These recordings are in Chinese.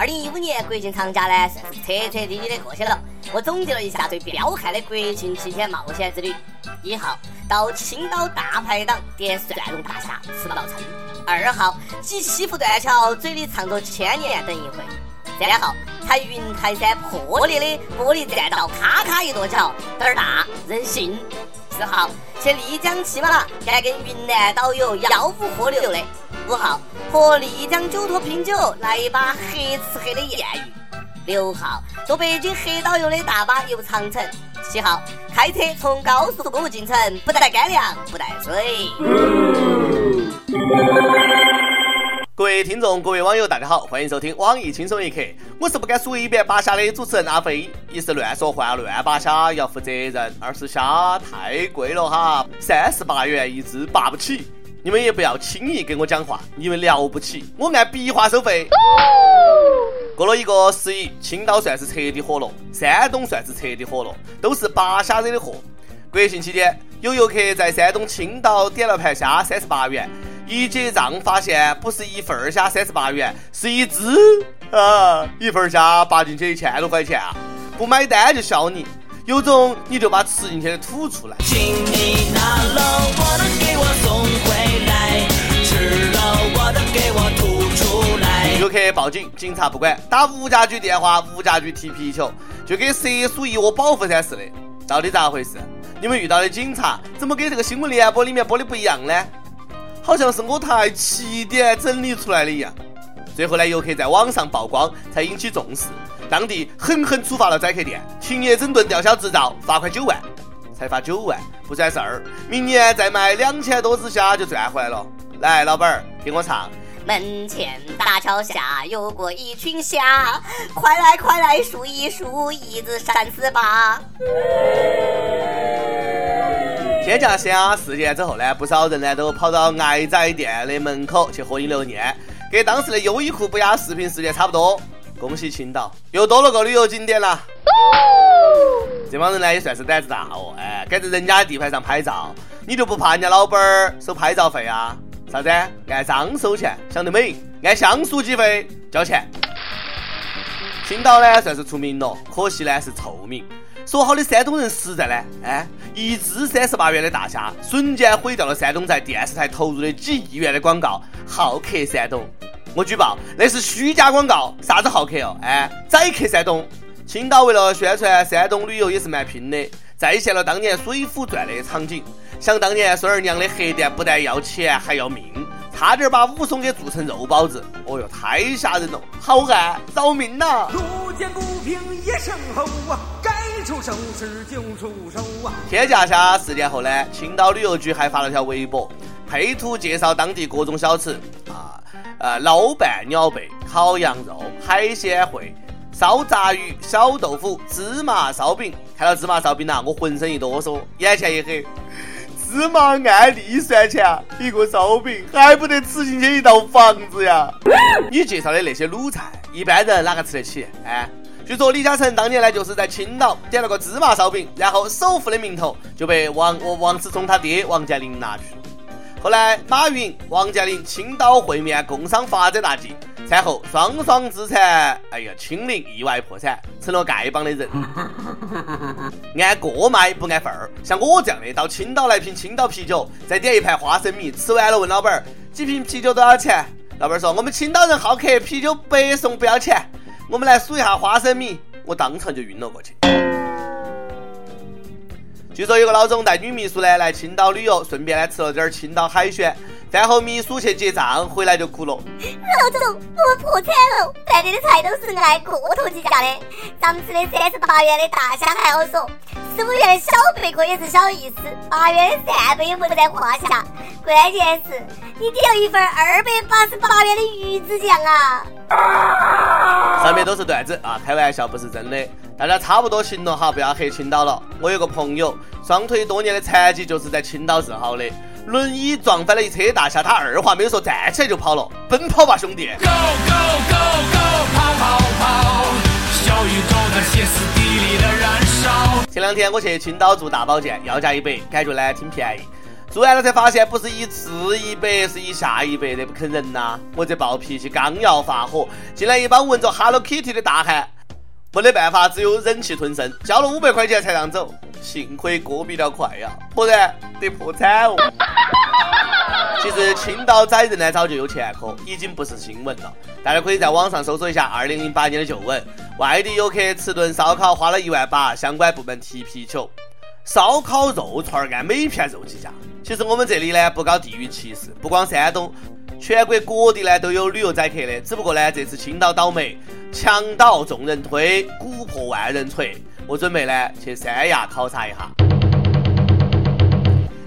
二零一五年国庆长假呢，算是彻彻底底的过去了。我总结了一下最彪悍的国庆期间冒险之旅：一号到青岛大排档点蒜蓉大虾吃到撑；二号挤西湖断桥嘴里唱着千年等一回；三号踩云台山破裂的玻璃栈道咔咔一跺脚胆儿大任性；四号去丽江骑马了，该跟云南导游吆五喝六的；五号。和丽江酒托拼酒，来一把黑吃黑的艳遇。六号坐北京黑导游的大巴游长城。七号开车从高速公路进城，不带干粮，不带水。各位听众，各位网友，大家好，欢迎收听网易轻松一刻。我是不敢随便扒虾的主持人阿飞。一是乱说话乱扒虾要负责任，二是虾太贵了哈，三十八元一只，扒不起。你们也不要轻易跟我讲话，你们了不起，我按笔画收费。过了一个十一，青岛算是彻底火了，山东算是彻底火了，都是扒虾惹的祸。国庆期间，有游客在山东青岛点了盘虾，三十八元，一结账发现不是一份虾三十八元，是一只啊，一份虾扒进去一千多块钱啊，不买单就笑你。有种你就把吃进去的吐出来。请你拿了我的给我送回来，吃了我的给我吐出来。游客报警，警察不管，打物价局电话，物价局踢皮球，就跟蛇鼠一窝保护伞似的。到底咋回事？你们遇到的警察怎么跟这个新闻联播里面播的不一样呢？好像是我台七点整理出来的一样。最后呢，游客在网上曝光，才引起重视。当地狠狠处罚了宰客店，停业整顿，吊销执照，罚款九万，才罚九万不算事儿。明年再卖两千多只虾就赚回来了。来，老板儿，给我唱。门前大桥下游过一群虾，快来快来数一数，一只三四八。天价虾事件之后呢，不少人呢都跑到爱仔店的门口去合影留念，跟当时的优衣库不雅视频事件差不多。恭喜青岛又多了个旅游景点了，这帮人呢也算是胆子大哦，哎，敢在人家的地盘上拍照，你就不怕人家老板儿收拍照费啊？啥子？按张收钱，想得美！按像素计费交钱。青岛呢算是出名了，可惜呢是臭名。说好的山东人实在呢？哎，一只三十八元的大虾，瞬间毁掉了山东在电视台投入的几亿元的广告，好客山东。我举报，那是虚假广告，啥子好客哦？哎，宰客山东，青岛为了宣传山东旅游也是蛮拼的，再现了当年《水浒传》的场景。想当年孙二娘的黑店不但要钱还要命，差点把武松给做成肉包子。哦哟，太吓人了，好汉饶命呐！路见不平一声吼啊，出手时就出手啊！天价虾事件后呢，青岛旅游局还发了条微博，配图介绍当地各种小吃啊。呃，捞拌鸟贝、烤羊肉、海鲜烩、烧炸鱼、小豆腐、芝麻烧饼。看到芝麻烧饼呐，我浑身一哆嗦，眼前一黑。芝麻按粒算钱，一个烧饼还不得吃进去一套房子呀？你介绍的那些卤菜，一般人哪个吃得起？哎，据说李嘉诚当年呢，就是在青岛点了个芝麻烧饼，然后首富的名头就被王王思聪他爹王健林拿去了。后来，马云、王健林青岛会面共商发展大计，餐后双双资产，哎呀，清零，意外破产，成了丐帮的人。按个卖不按份儿，像我这样的到青岛来瓶青岛啤酒，再点一盘花生米，吃完了问老板儿几瓶啤酒多少钱？老板儿说我们青岛人好客，啤酒白送不要钱。我们来数一下花生米，我当场就晕了过去。据说有个老总带女秘书呢来青岛旅游，顺便呢吃了点青岛海鲜。饭后秘书去结账，回来就哭了。老总，我们破产了，饭店的菜都是按个头计价的，咱们吃的三十八元的大虾还好说，十五元的小贝壳也是小意思，八元的扇贝也不在话下。关键是，你点了一份二百八十八元的鱼子酱啊！上面都是段子啊，开玩笑不是真的。大家差不多行了哈，不要黑青岛了。我有个朋友，双腿多年的残疾就是在青岛治好的，轮椅撞翻了一车大虾，他二话没有说，站起来就跑了。奔跑吧，兄弟！Go go go go，跑跑跑！小宇宙那歇斯底里的燃烧。前两天我去青岛做大保健，要价一百，感觉呢挺便宜。做完了才发现不是一次一百，是一下一百的，不坑人呐！我这暴脾气刚要发火，进来一帮闻着 Hello Kitty 的大汉，没得办法，只有忍气吞声，交了五百块钱才让走。幸亏过比较快呀，不然得破产哦。其实青岛宰人呢早就有前科，已经不是新闻了。大家可以在网上搜索一下二零零八年的旧闻：外地游客吃顿烧烤花了一万八，相关部门踢皮球。烧烤肉串按每片肉计价。其实我们这里呢不搞地域歧视，不光山东，全国各地呢都有旅游宰客的。只不过呢这次青岛倒霉，墙倒众人推，鼓破万人锤。我准备呢去三亚考察一下。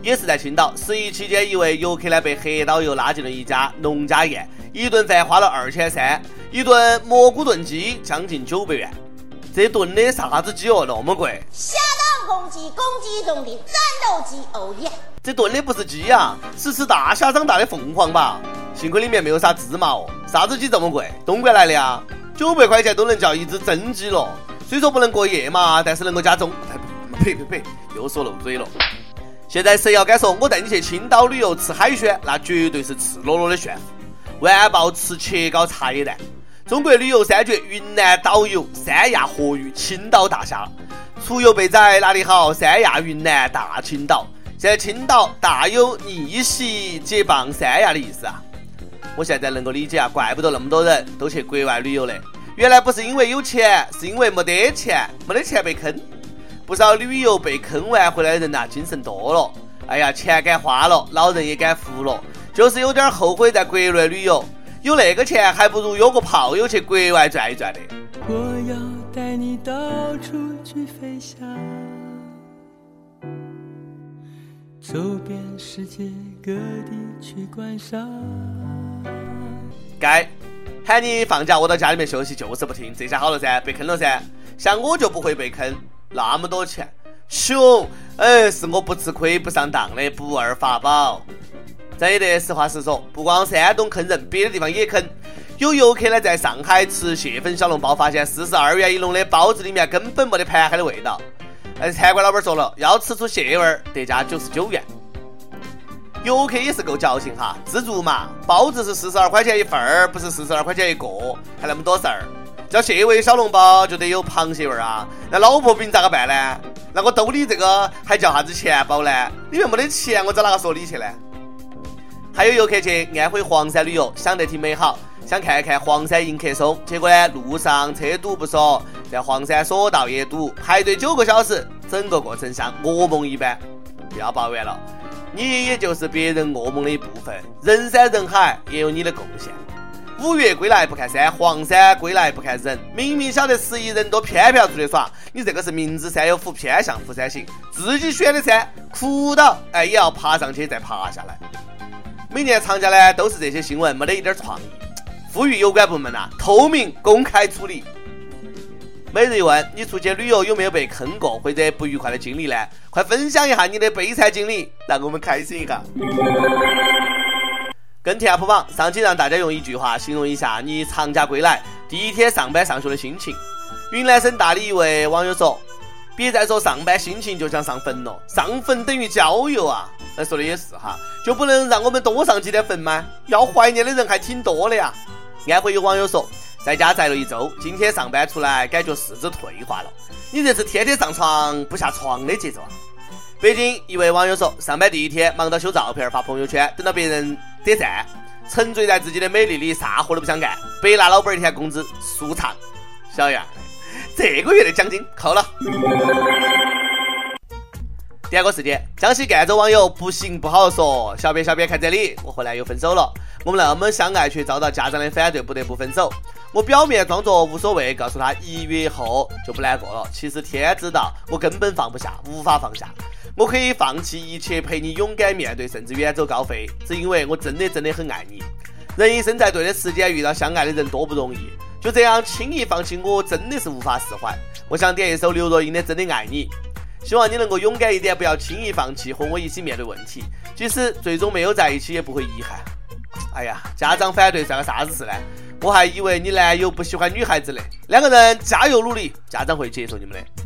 也是在青岛，十一期间，一位游客呢被黑导游拉进了一家农家宴，一顿饭花了二千三，一顿蘑菇炖鸡将近九百元。这炖的啥子鸡哦，那么贵？下当公鸡，公鸡中的战斗机，哦耶！这炖的不是鸡呀，是吃大虾长大的凤凰吧？幸亏里面没有啥芝麻哦。啥子鸡这么贵？东莞来的啊？九百块钱都能叫一只真鸡了。虽说不能过夜嘛，但是能够加钟。呸呸呸，又说漏嘴了。现在谁要敢说我带你去青岛旅游吃海鲜，那绝对是赤裸裸的炫富。完爆吃切糕茶叶蛋，中国旅游三绝：云南导游、三亚活鱼、青岛大虾。出游被宰哪里好？三亚、云南、大青岛。现在青岛大有逆袭解放三亚的意思啊！我现在能够理解啊，怪不得那么多人都去国外旅游嘞。原来不是因为有钱，是因为没得钱，没得钱被坑。不少旅游被坑完回来的人呐，精神多了。哎呀，钱敢花了，老人也敢扶了，就是有点后悔在国内旅游。有那个钱，还不如约个炮友去国外转一转的。我要带你到处去飞翔，走遍世界各地去观赏。该喊你放假，我到家里面休息，就是不听。这下好了噻，被坑了噻。像我就不会被坑。那么多钱，穷，哎，是我不吃亏不上当的不二法宝。真的，实话实说，不光山东坑人，别的地方也坑。有游客呢，在上海吃蟹粉小笼包，发现四十二元一笼的包子里面根本没得盘海的味道。哎，餐馆老板说了，要吃出蟹味儿，得加九十九元。游客也是够矫情哈，自助嘛，包子是四十二块钱一份儿，不是四十二块钱一个，还那么多事儿。叫蟹味小笼包就得有螃蟹味儿啊，那老婆饼咋个办呢？那我兜里这个还叫啥子钱包呢？里面没得钱，我找哪个说理去呢？还有游客去安徽黄山旅游，想得挺美好，想看看黄山迎客松，结果呢路上车堵不说，在黄山索道也堵，排队九个小时，整个过程像噩梦一般。不要抱怨了，你也就是别人噩梦的一部分，人山人海也有你的贡献。五岳归来不看山，黄山归来不看人。明明晓得十一人多，偏偏要出去耍。你这个是明知山有虎，偏向虎山行。自己选的山，哭到哎也要爬上去再爬下来。每年长假呢，都是这些新闻，没得一点创意。呼吁有关部门呐，透明公开处理。每日一问：你出去旅游有没有被坑过或者不愉快的经历呢？快分享一下你的悲惨经历，让我们开心一下。跟帖普榜，上期让大家用一句话形容一下你长假归来第一天上班上学的心情。云南省大理一位网友说：“别再说上班心情就像上坟了，上坟等于郊游啊。”那说的也是哈，就不能让我们多上几天坟吗？要怀念的人还挺多的呀。安徽有网友说，在家宅了一周，今天上班出来感觉四肢退化了。你这是天天上床不下床的节奏啊！北京一位网友说，上班第一天忙到修照片发朋友圈，等到别人。点赞，沉醉在自己的美丽里，啥活都不想干。白拿老板一天工资，舒畅。小杨，这个月的奖金扣了。第二个事件，江西赣州网友不行不好说，小编小编看这里，我和男友分手了。我们那么相爱，却遭到家长的反对，不得不分手。我表面装作无所谓，告诉他一月后就不难过了。其实天知道，我根本放不下，无法放下。我可以放弃一切陪你勇敢面对，甚至远走高飞，只因为我真的真的很爱你。人一生在对的时间遇到相爱的人多不容易，就这样轻易放弃我真的是无法释怀。我想点一首刘若英的《真的爱你》，希望你能够勇敢一点，不要轻易放弃，和我一起面对问题。即使最终没有在一起，也不会遗憾。哎呀，家长反对算个啥子事呢？我还以为你男友不喜欢女孩子呢。两个人加油努力，家长会接受你们的。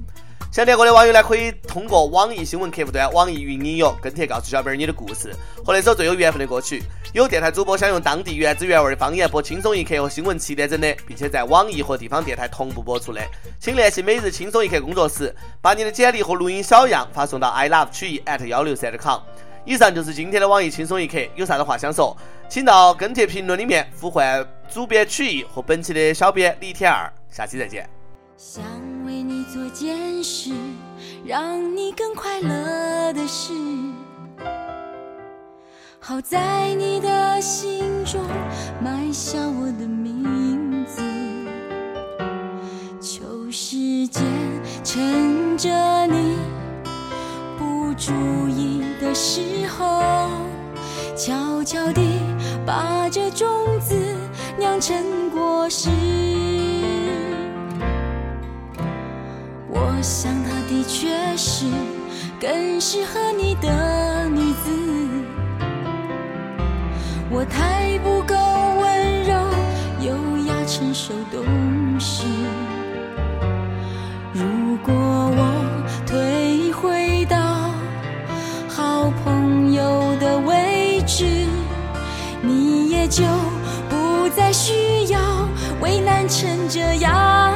想点歌的网友呢，可以通过网易新闻客户端、网易云音乐跟帖告诉小编你的故事和那首最有缘分的歌曲。有电台主播想用当地原汁原味的方言播《轻松一刻》和新闻七点整的，并且在网易和地方电台同步播出的，请联系每日轻松一刻工作室，把你的简历和录音小样发送到 i love 曲艺 at 幺六三 .com。以上就是今天的网易轻松一刻，有啥子话想说，请到跟帖评论里面呼唤主编曲艺和本期的小编李天二，下期再见。想做件事，让你更快乐的事，好在你的心中埋下我的名字。求时间趁着你不注意的时候，悄悄地把这种子酿成果想她的确是更适合你的女子。我太不够温柔、优雅、成熟、懂事。如果我退回到好朋友的位置，你也就不再需要为难成这样。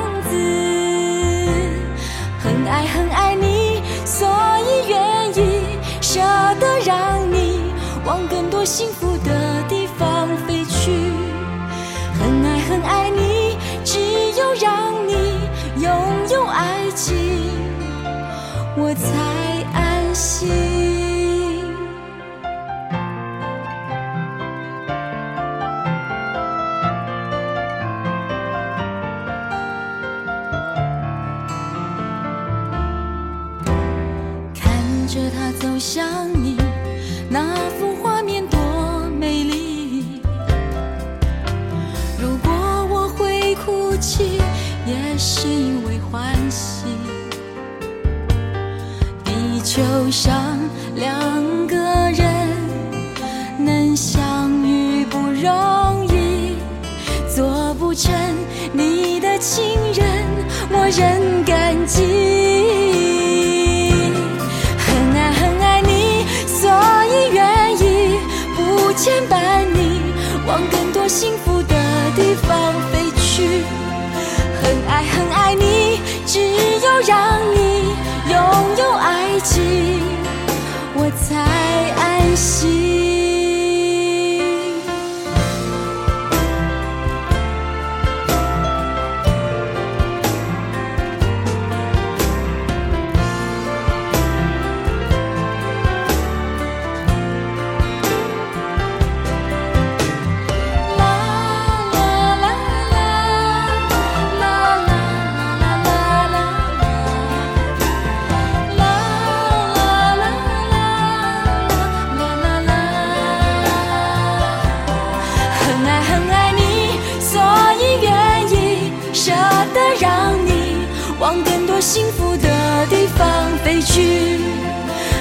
爱很爱你，所以愿意舍得让你往更多幸福的地方飞去。很爱很爱你，只有让你拥有爱情，我才安心。为欢喜。地球上两个人能相遇不容易，做不成你的情人，我仍感激。很爱很爱你，所以愿意不牵绊你，往更多幸福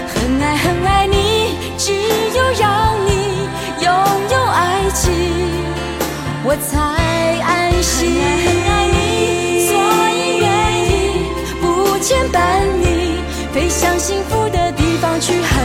很爱很爱你只有让你拥有爱情。我才安心很爱很爱你。所以愿意不牵绊你飞向幸福的地方去。